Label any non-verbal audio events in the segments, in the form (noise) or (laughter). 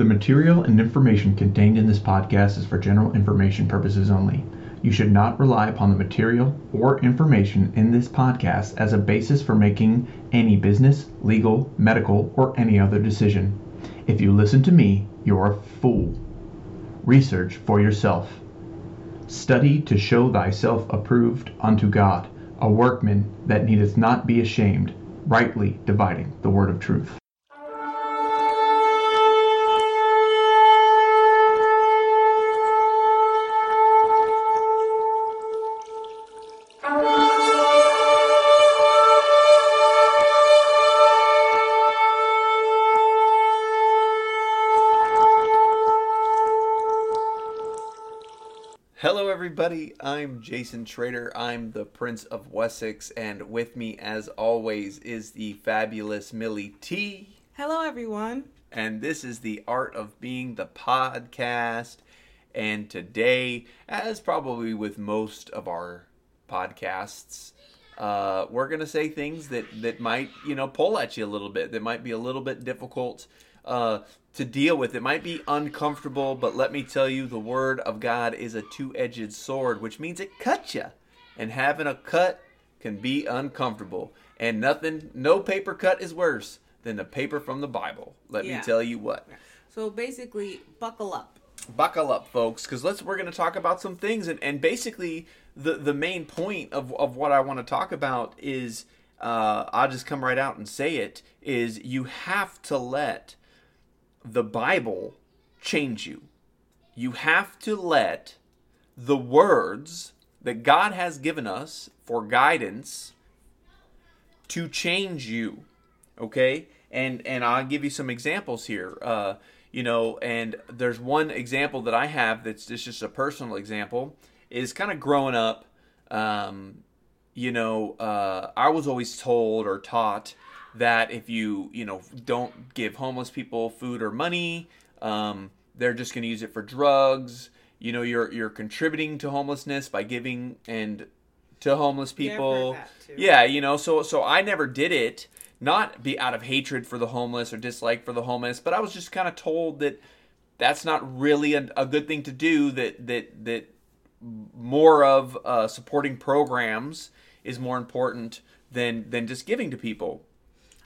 The material and information contained in this podcast is for general information purposes only. You should not rely upon the material or information in this podcast as a basis for making any business, legal, medical, or any other decision. If you listen to me, you're a fool. Research for yourself. Study to show thyself approved unto God, a workman that needeth not be ashamed, rightly dividing the word of truth. Hello, everybody. I'm Jason Trader. I'm the Prince of Wessex, and with me, as always, is the fabulous Millie T. Hello, everyone. And this is the Art of Being the podcast. And today, as probably with most of our podcasts, uh, we're gonna say things that that might you know pull at you a little bit. That might be a little bit difficult uh, to deal with. It might be uncomfortable, but let me tell you, the Word of God is a two edged sword, which means it cuts you. And having a cut can be uncomfortable. And nothing, no paper cut is worse than the paper from the Bible. Let Yeah. me tell you what. So basically, buckle up. Buckle up, folks, because let's we're going to talk about some things, and, and basically the the main point of of what I want to talk about is uh, I'll just come right out and say it is you have to let the Bible change you. You have to let the words that God has given us for guidance to change you. Okay? And and I'll give you some examples here. Uh, you know, and there's one example that I have that's just, just a personal example is kind of growing up um, you know, uh, I was always told or taught that if you, you know, don't give homeless people food or money, um, they're just going to use it for drugs. You know, you're you're contributing to homelessness by giving and to homeless Yeah, I've heard people. Yeah, you know, so so I never did it, not be out of hatred for the homeless or dislike for the homeless, but I was just kind of told that that's not really a, a good thing to do. That that that more of uh, supporting programs is more important than than just giving to people.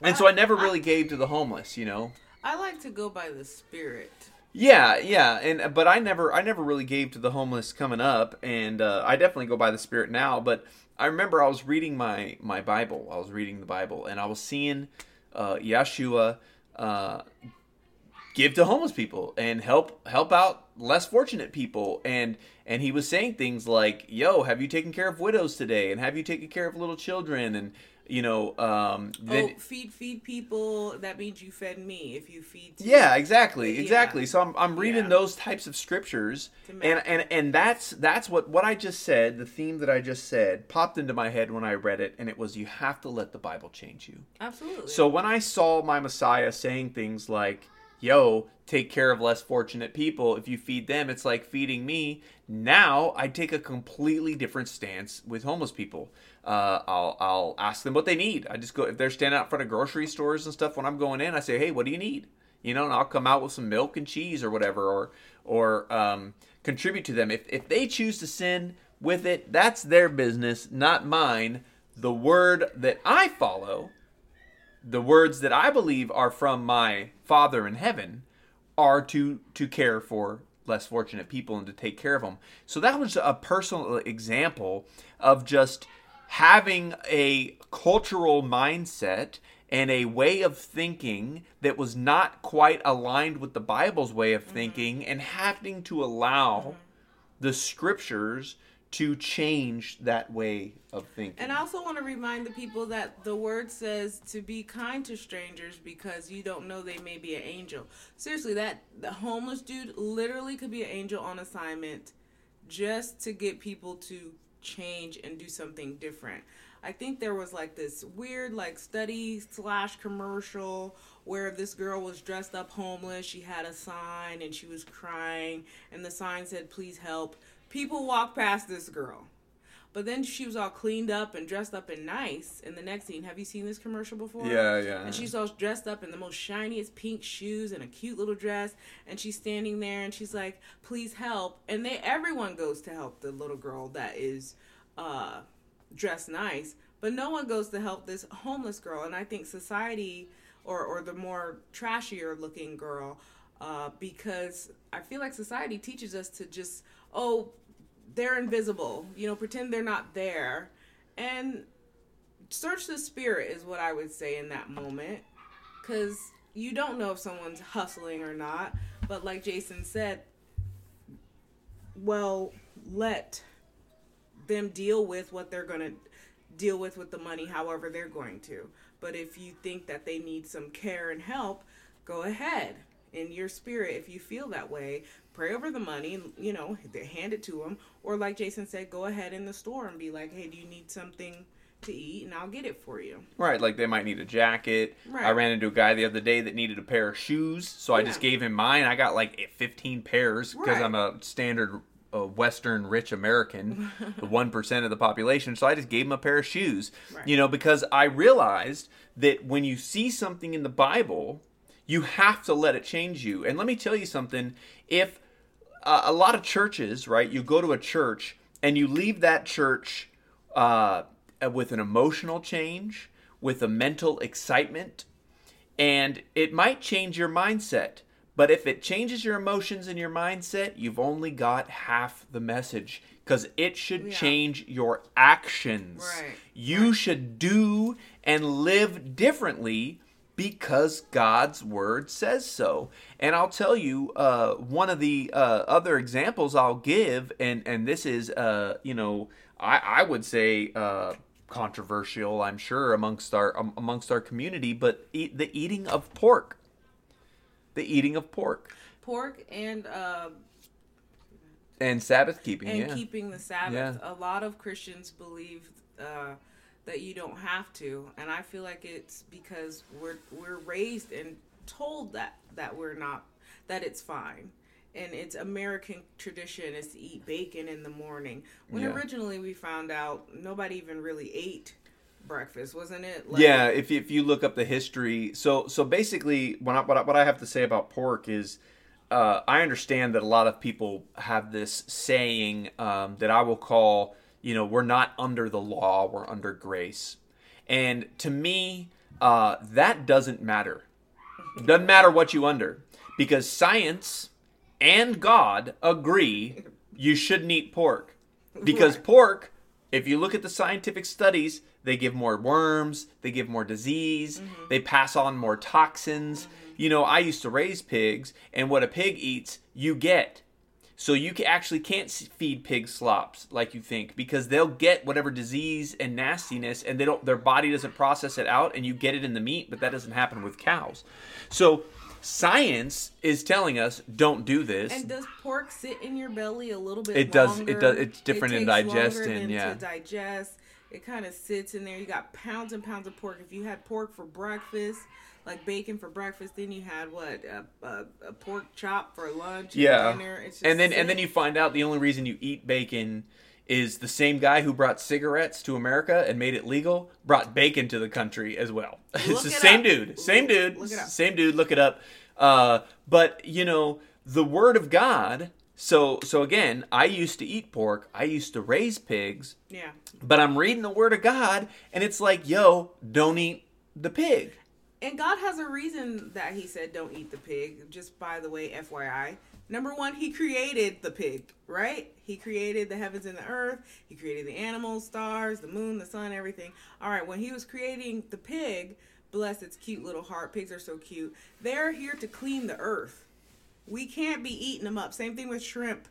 And so I never really gave to the homeless, you know. I like to go by the spirit. Yeah, yeah, and but I never I never really gave to the homeless coming up, and uh, I definitely go by the spirit now. But I remember I was reading my my Bible. I was reading the Bible, and I was seeing uh, Yeshua uh, give to homeless people and help help out less fortunate people and and he was saying things like yo have you taken care of widows today and have you taken care of little children and you know um then oh, feed feed people. That means you fed me. If you feed. yeah exactly Yeah. exactly so i'm, I'm reading Yeah. those types of scriptures and and and that's that's what what i just said the theme that i just said popped into my head when i read it and it was you have to let the bible change you Absolutely. So when I saw my Messiah saying things like, yo, take care of less fortunate people, if you feed them, it's like feeding me, now I take a completely different stance with homeless people. Uh, I'll, I'll ask them what they need. I just go, if they're standing out front of grocery stores and stuff when I'm going in, I say, hey, what do you need? You know, and I'll come out with some milk and cheese or whatever, or, or um, contribute to them. If, if they choose to sin with it, that's their business, not mine. The word that I follow the words that I believe are from my Father in heaven are to to care for less fortunate people and to take care of them. So that was a personal example of just having a cultural mindset and a way of thinking that was not quite aligned with the Bible's way of mm-hmm. thinking and having to allow mm-hmm. the scriptures to change that way of thinking. And I also want to remind the people that the word says to be kind to strangers because you don't know they may be an angel. Seriously, that the homeless dude literally could be an angel on assignment just to get people to change and do something different. I think there was like this weird like study slash commercial where this girl was dressed up homeless. She had a sign and she was crying, and the sign said, "Please help." People walk past this girl But then she was all cleaned up and dressed up and nice in the next scene. Have you seen this commercial before? Yeah, yeah. And she's all dressed up in the most shiniest pink shoes and a cute little dress, and she's standing there and she's like, "Please help!" And they everyone goes to help the little girl that is uh, dressed nice, but no one goes to help this homeless girl. And I think society or or the more trashier looking girl, uh, because I feel like society teaches us to just oh they're invisible. You know, pretend they're not there. And search the spirit is what I would say in that moment. Because you don't know if someone's hustling or not. But like Jason said, well, let them deal with what they're going to deal with with the money however they're going to. But if you think that they need some care and help, go ahead in your spirit if you feel that way pray over the money and you know hand it to them or like jason said go ahead in the store and be like hey do you need something to eat and i'll get it for you Right, like they might need a jacket. Right. I ran into a guy the other day that needed a pair of shoes, so I just gave him mine. I got like 15 pairs because Right. I'm a standard uh, Western rich American, (laughs) the one percent of the population. So I just gave him a pair of shoes, Right. you know, because I realized that when you see something in the Bible, you have to let it change you. And let me tell you something: if uh, a lot of churches, right? You go to a church and you leave that church uh, with an emotional change, with a mental excitement, and it might change your mindset. But if it changes your emotions and your mindset, you've only got half the message because it should Yeah. change your actions. Right. You should do and live differently because God's word says so. And I'll tell you, uh, one of the uh, other examples I'll give, and and this is, uh, you know, I, I would say uh, controversial, I'm sure amongst our um, amongst our community, but eat, the eating of pork, the eating of pork pork and uh, and Sabbath keeping. and yeah, keeping the Sabbath. Yeah. A lot of Christians believe uh, that you don't have to, and I feel like it's because we're we're raised and told that that we're not that it's fine. And it's American tradition is to eat bacon in the morning. When Yeah. originally we found out nobody even really ate breakfast, wasn't it? Like, yeah, if if you look up the history, so so basically, what I, what I, what I have to say about pork is, uh, I understand that a lot of people have this saying um, that I will call, you know, we're not under the law, we're under grace, and to me, uh, that doesn't matter. Doesn't matter what you under, because science and God agree you shouldn't eat pork, because pork if you look at the scientific studies, they give more worms, they give more disease, Mm-hmm. they pass on more toxins. You know, I used to raise pigs, and what a pig eats, you get. So you actually can't feed pig slops like you think because they'll get whatever disease and nastiness, and they don't. Their body doesn't process it out, and you get it in the meat, but that doesn't happen with cows. So science is telling us don't do this. And does pork sit in your belly a little bit? It does- it does- it's different in longer digestion, than yeah. To digest, it kind of sits in there. You got pounds and pounds of pork. If you had pork for breakfast, like bacon for breakfast, then you had what a, a, a pork chop for lunch. and yeah dinner. It's just and then and then you find out the only reason you eat bacon is the same guy who brought cigarettes to America and made it legal brought bacon to the country as well. (laughs) It's the it same up. dude, same dude, Look it up. same dude. Look it up. Uh, but you know the word of God. So so again, I used to eat pork. I used to raise pigs. yeah. But I'm reading the word of God, and it's like, yo, don't eat the pig. And God has a reason that He said don't eat the pig. Just by the way, FYI. Number one, He created the pig, right? He created the heavens and the earth. He created the animals, stars, the moon, the sun, everything. All right, when He was creating the pig, bless its cute little heart. Pigs are so cute. They're here to clean the earth. We can't be eating them up. Same thing with shrimp.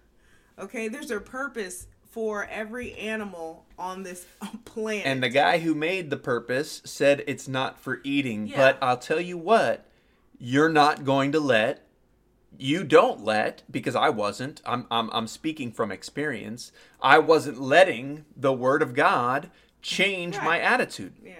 Okay, there's a purpose for every animal on this (laughs) planet. And the guy who made the purpose said it's not for eating. Yeah. But I'll tell you what, you're not going to let, you don't let, because I wasn't, I'm, I'm, I'm speaking from experience, I wasn't letting the word of God change my attitude. yeah.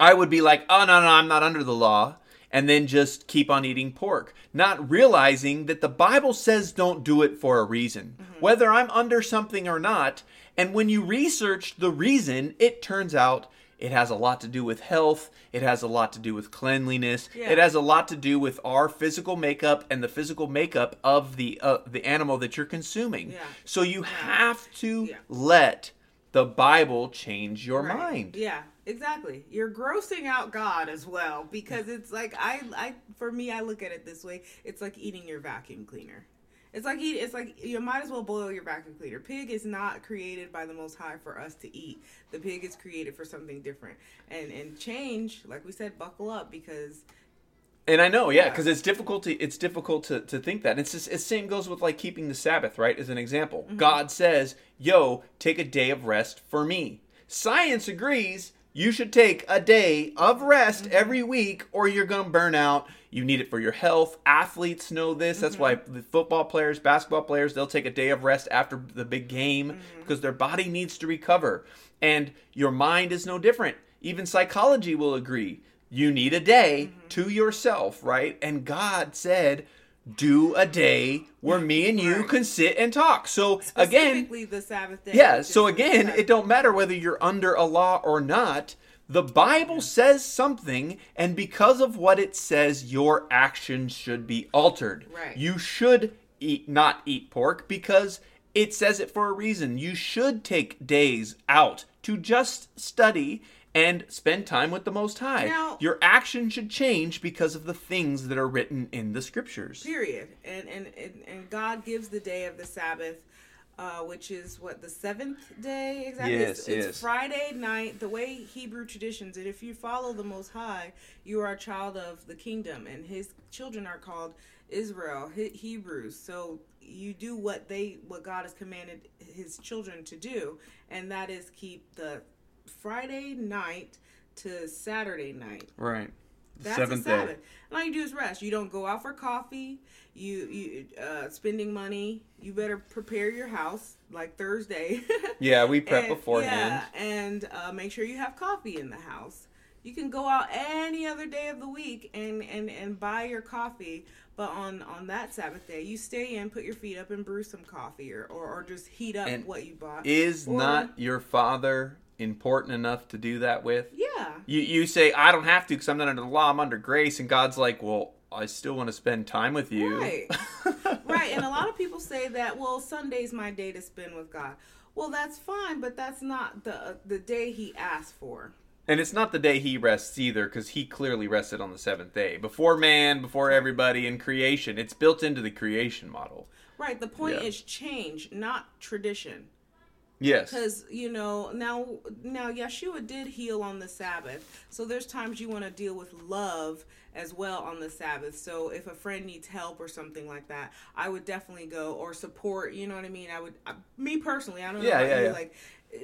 I would be like, oh, no, no, I'm not under the law. And then just keep on eating pork, not realizing that the Bible says don't do it for a reason, whether I'm under something or not. And when you research the reason, it turns out it has a lot to do with health. It has a lot to do with cleanliness. Yeah. It has a lot to do with our physical makeup and the physical makeup of the uh, the animal that you're consuming. Yeah. So you have to Yeah. let the Bible change your Right. mind. Yeah, exactly. You're grossing out God as well because it's like I I for me I look at it this way. It's like eating your vacuum cleaner. It's like eat. It's like you might as well boil your vacuum cleaner. Pig is not created by the Most High for us to eat. The pig is created for something different. And and change, like we said, buckle up because And I know, yeah, Yeah. because it's difficult to it's difficult to, to think that. And It's just, it's same goes with like keeping the Sabbath, right? As an example, Mm-hmm. God says, "Yo, take a day of rest for me." Science agrees. You should take a day of rest every week, or you're gonna burn out. You need it for your health. Athletes know this. That's why Mm-hmm. the football players, basketball players, they'll take a day of rest after the big game Mm-hmm. because their body needs to recover. And your mind is no different. Even psychology will agree. You need a day Mm-hmm. to yourself, right? And God said, do a day where me and you Right. can sit and talk. So again, the Sabbath day. yeah, so again, it don't matter whether you're under a law or not. The Bible says something, and because of what it says, your actions should be altered. Right. You should eat not eat pork because it says it for a reason. You should take days out to just study and spend time with the Most High. Now- your action should change because of the things that are written in the scriptures. period and and and, and god gives the day of the sabbath uh, which is what the seventh day exactly Yes, it's, it's friday night the way hebrew traditions and if you follow the most high you are a child of the kingdom and his children are called israel hebrews so you do what they what god has commanded his children to do and that is keep the friday night to saturday night Right. that's Seventh a day. Sabbath. And all you do is rest. You don't go out for coffee. You you uh, spending money. You better prepare your house like Thursday. (laughs) Yeah, we prep And- beforehand. Yeah, and uh, make sure you have coffee in the house. You can go out any other day of the week and, and, and buy your coffee, but on, on that Sabbath day, you stay in, put your feet up, and brew some coffee, or, or, or just heat up And what you bought. Is Or- not your father important enough to do that with? yeah, You you say I don't have to because I'm not under the law. I'm under grace, and God's like, well, I still want to spend time with you. Right. (laughs) right. And a lot of people say that, well, Sunday's my day to spend with God. Well, that's fine, but that's not the the day he asked for. And it's not the day he rests either, because he clearly rested on the seventh day. Before man, before everybody in creation. It's built into the creation model. Right. The point Yeah. is change, not tradition. Yes. Because you know now now Yeshua did heal on the Sabbath, so there's times you want to deal with love as well on the Sabbath. So if a friend needs help or something like that, I would definitely go or support. You know what I mean? I would. I, me personally, I don't know. Yeah, yeah, you, yeah. Like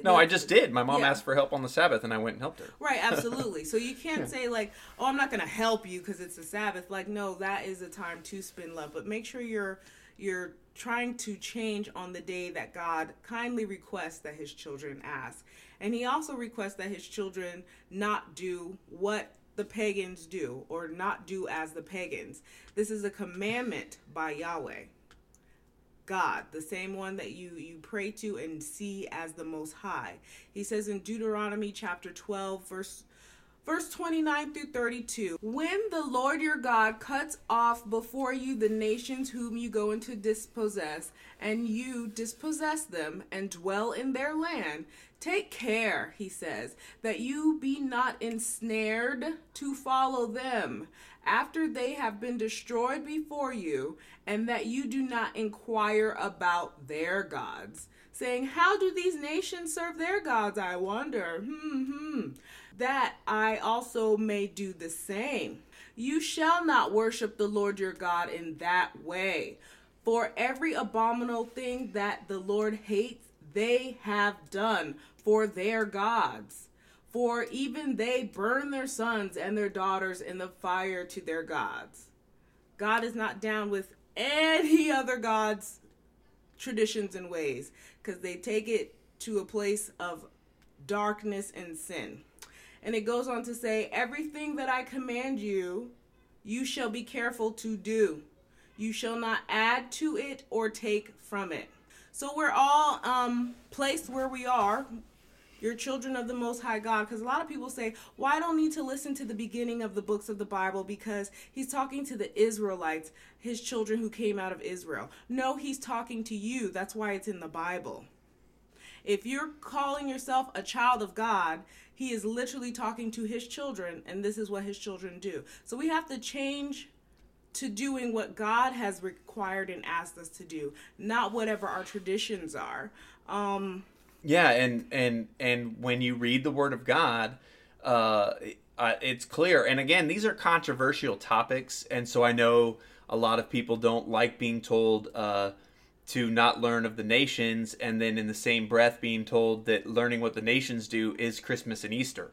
No, I just did. My mom Yeah. asked for help on the Sabbath, and I went and helped her. Right, (laughs) absolutely. So you can't say like, "Oh, I'm not going to help you because it's a Sabbath." Like, no, that is a time to spend love, but make sure you're you're trying to change on the day that God kindly requests that his children ask. And he also requests that his children not do what the pagans do or not do as the pagans. This is a commandment by Yahweh. God, the same one that you you pray to and see as the most high. He says in Deuteronomy chapter 12 verse verse 29 through 32, when the Lord your God cuts off before you the nations whom you go into dispossess, and you dispossess them and dwell in their land, take care, he says, that you be not ensnared to follow them after they have been destroyed before you, and that you do not inquire about their gods, saying, How do these nations serve their gods? I wonder. Hmm, hmm. That I also may do the same. You shall not worship the Lord your God in that way. For every abominable thing that the Lord hates, they have done for their gods. For even they burn their sons and their daughters in the fire to their gods. God is not down with any other gods' traditions and ways because they take it to a place of darkness and sin. And it goes on to say, Everything that I command you you shall be careful to do. You shall not add to it or take from it. So we're all um, placed where we are. You're children of the Most High God. Because a lot of people say, well, I don't need to listen to the beginning of the books of the Bible because he's talking to the Israelites, his children who came out of Israel. No, he's talking to you. That's why it's in the Bible. If you're calling yourself a child of God, he is literally talking to his children, and this is what his children do. So we have to change to doing what God has required and asked us to do, not whatever our traditions are. Um, yeah, and and and when you read the Word of God, uh, it's clear. And again, these are controversial topics, and so I know a lot of people don't like being told uh, to not learn of the nations, and then in the same breath being told that learning what the nations do is Christmas and Easter.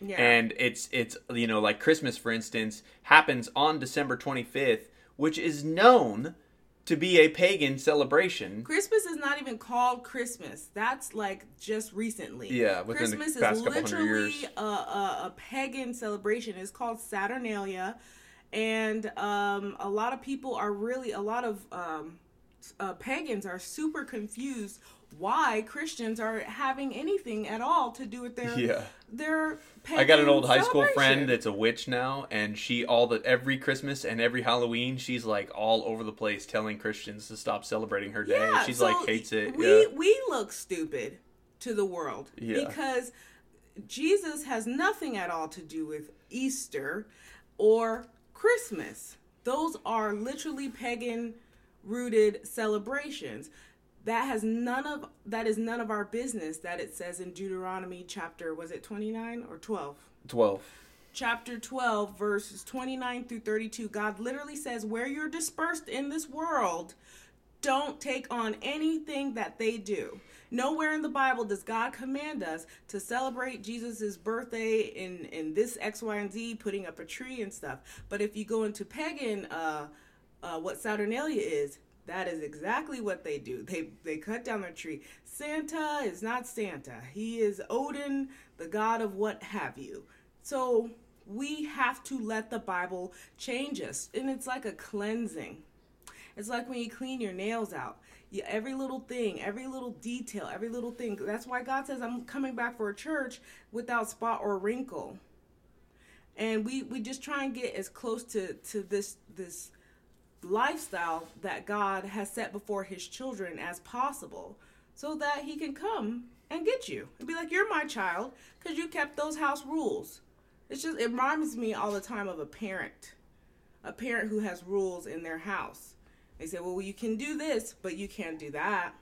yeah. And it's it's you know like Christmas for instance happens on December 25th, which is known to be a pagan celebration. Christmas is not even called Christmas. That's like just recently. Yeah, Christmas past is couple literally years. a, a, a pagan celebration. It's called Saturnalia, and um, a lot of people are really a lot of um, uh, pagans are super confused why Christians are having anything at all to do with their Yeah. their. I got an old high school friend that's a witch now, and she all the every Christmas and every Halloween, she's like all over the place telling Christians to stop celebrating her day. Yeah, she's so like hates it. We yeah. we look stupid to the world Yeah. because Jesus has nothing at all to do with Easter or Christmas. Those are literally pagan rooted celebrations. That has none of that is none of our business that it says in Deuteronomy chapter was it 29 or 12? Twelve. chapter 12 verses 29 through 32 god literally says where you're dispersed in this world don't take on anything that they do nowhere in the bible does god command us to celebrate Jesus's birthday in in this x y and z putting up a tree and stuff but if you go into pagan uh uh, what Saturnalia is, that is exactly what they do. They they cut down their tree. Santa is not Santa. He is Odin, the god of what have you. So we have to let the Bible change us, and it's like a cleansing. It's like when you clean your nails out. Every little thing, every little detail, every little thing. That's why God says, "I'm coming back for a church without spot or wrinkle." And we we just try and get as close to to this this lifestyle that God has set before his children as possible so that he can come and get you and be like, You're my child because you kept those house rules. It's just, it reminds me all the time of a parent, a parent who has rules in their house. They say, Well, you can do this, but you can't do that.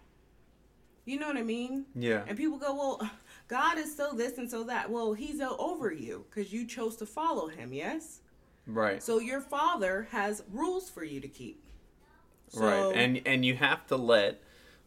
You know what I mean? Yeah. And people go, Well, God is so this and so that. Well, he's over you because you chose to follow him, yes? Right. So your father has rules for you to keep. So, right. And and you have to let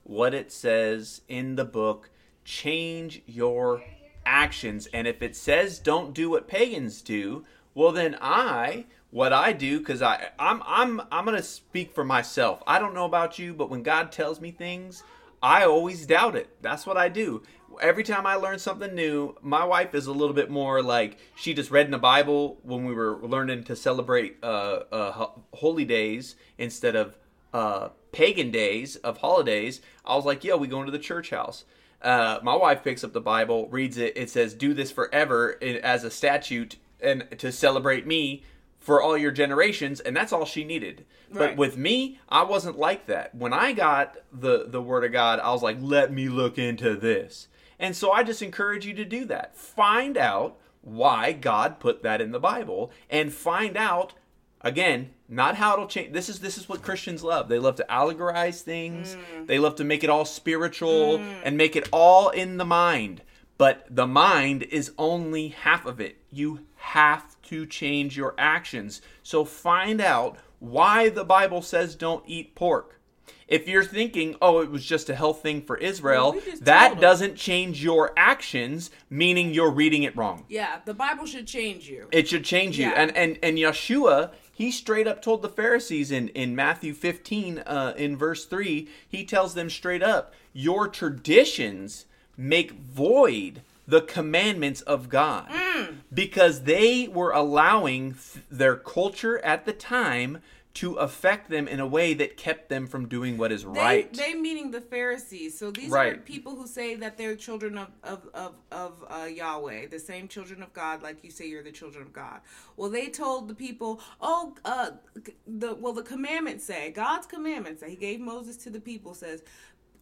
what it says in the book change your actions. And if it says don't do what pagans do, well then I what I do cuz I I'm I'm I'm going to speak for myself. I don't know about you, but when God tells me things, I always doubt it. That's what I do. Every time I learn something new, my wife is a little bit more like she just read in the Bible when we were learning to celebrate uh, uh, holy days instead of uh, pagan days of holidays. I was like, "Yo, we going to the church house." Uh, my wife picks up the Bible, reads it. It says, "Do this forever as a statute and to celebrate me." For all your generations, and that's all she needed. But Right. with me, I wasn't like that. When I got the the word of God, I was like, "Let me look into this." And so I just encourage you to do that. Find out why God put that in the Bible and find out again, not how it'll change. This is this is what Christians love. They love to allegorize things. Mm. They love to make it all spiritual mm. and make it all in the mind. But the mind is only half of it. You have to change your actions. So find out why the Bible says don't eat pork. If you're thinking, oh, it was just a health thing for Israel, Well, we that doesn't change your actions, meaning you're reading it wrong. yeah, the Bible should change you. It should change you. Yeah. And and and Yeshua, he straight up told the Pharisees in in Matthew 15 uh, in verse 3, he tells them straight up, your traditions make void the commandments of God Mm. because they were allowing th- their culture at the time to affect them in a way that kept them from doing what is They, right. they meaning the Pharisees. So these are people who say that they're children of of of, of uh, Yahweh, the same children of God, like you say you're the children of God. Well, they told the people, oh, uh, the well, the commandments say God's commandments that He gave Moses to the people says,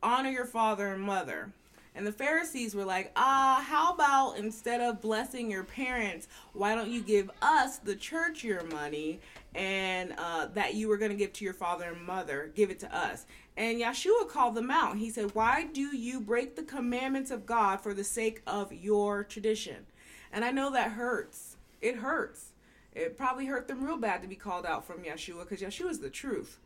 honor your father and mother. And the Pharisees were like, ah, how about instead of blessing your parents, why don't you give us, the church, your money and uh, that you were going to give to your father and mother, give it to us. And Yeshua called them out. He said, Why do you break the commandments of God for the sake of your tradition? And I know that hurts. It hurts. It probably hurt them real bad to be called out from Yeshua because Yeshua is the truth.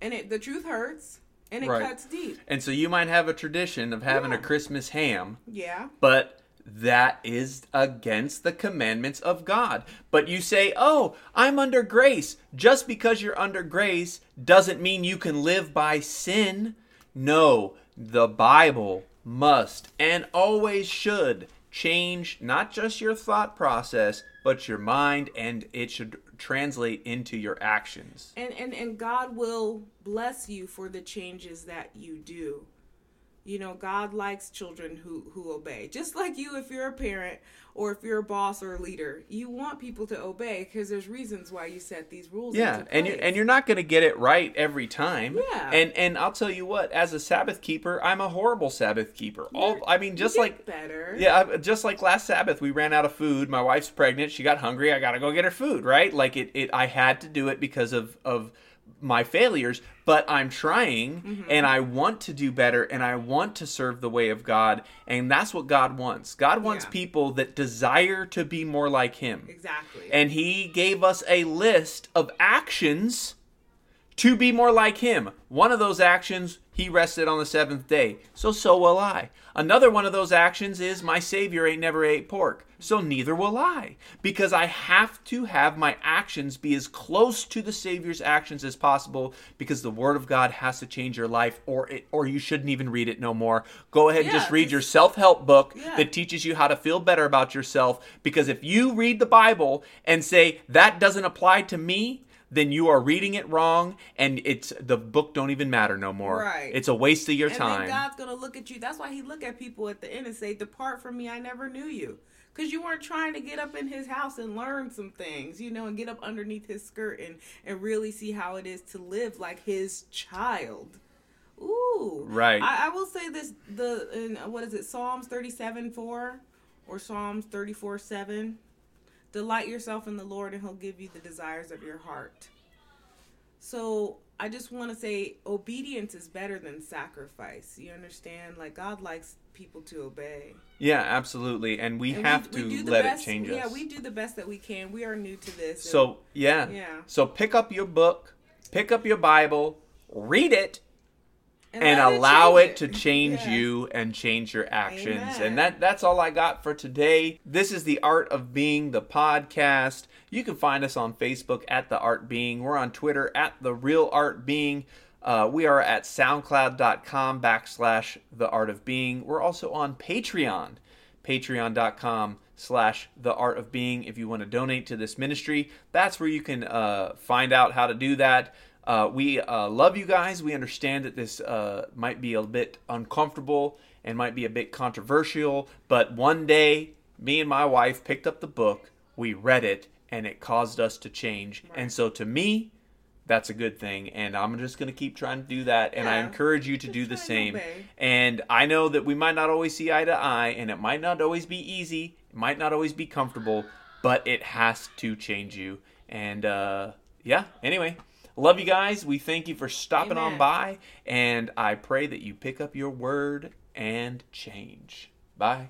And it the truth hurts and it Right. cuts deep. and so you might have a tradition of having a Christmas ham, Yeah. but that is against the commandments of God. But you say, "Oh, I'm under grace." Just because you're under grace doesn't mean you can live by sin. No, the Bible must and always should change not just your thought process, but your mind and it should translate into your actions. and and and God will bless you for the changes that you do. You know, God likes children who who obey. Just like you if you're a parent or if you're a boss or a leader, you want people to obey because there's reasons why you set these rules Yeah, and you place. and you're not going to get it right every time. Yeah. And and I'll tell you what, as a Sabbath keeper, I'm a horrible Sabbath keeper. All You're- I mean, just like better. yeah, just like last Sabbath, we ran out of food. My wife's pregnant. She got hungry. I got to go get her food. Right? Like it, it. I had to do it because of of my failures. But I'm trying, Mm-hmm. and I want to do better, and I want to serve the way of God, and that's what God wants. God wants Yeah. people that desire to be more like Him. Exactly. And he gave us a list of actions to be more like him. One of those actions, he rested on the seventh day. So, so will I. Another one of those actions is my Savior ain't never ate pork. So, neither will I. Because I have to have my actions be as close to the Savior's actions as possible because the Word of God has to change your life or it, or you shouldn't even read it no more. Go ahead and Yeah, just read your self help book Yeah. that teaches you how to feel better about yourself because if you read the Bible and say that doesn't apply to me, then you are reading it wrong and it's the book don't even matter no more. Right. It's a waste of your and time. God's gonna look at you. That's why He look at people at the end and say, "Depart from me, I never knew you," because you weren't trying to get up in His house and learn some things, you know, and get up underneath His skirt and and really see how it is to live like His child. Ooh, Right. I, I will say this: the in, what is it? Psalms thirty-seven four or Psalms thirty-four seven. Delight yourself in the Lord, and He'll give you the desires of your heart. So I just want to say obedience is better than sacrifice. You understand? Like God likes people to obey. yeah, absolutely. And we And have we- we to the let best- it change us. Yeah, we do the best that we can. We are new to this. and- so, yeah. Yeah. So pick up your book, pick up your Bible, read it and allow change it to change Yeah. you and change your actions. Amen. And that that's all I got for today. This is the Art of Being the podcast. You can find us on Facebook at the Art Being. We're on Twitter at the Real Art Being. Uh, we are at soundcloud.com backslash the art of being. We're also on Patreon, patreon.com slash the art of being. If you want to donate to this ministry, that's where you can uh, find out how to do that. Uh, we uh, love you guys. We understand that this uh, might be a bit uncomfortable and might be a bit controversial, but one day, me and my wife picked up the book, we read it, and it caused us to change. And so, to me, that's a good thing. And I'm just going to keep trying to do that. And I encourage you to Just do the same. And I know that we might not always see eye to eye, and it might not always be easy, it might not always be comfortable, but it has to change you. And uh, yeah, anyway, love you guys. We thank you for stopping on by, and I pray that you pick up your word and change. Bye.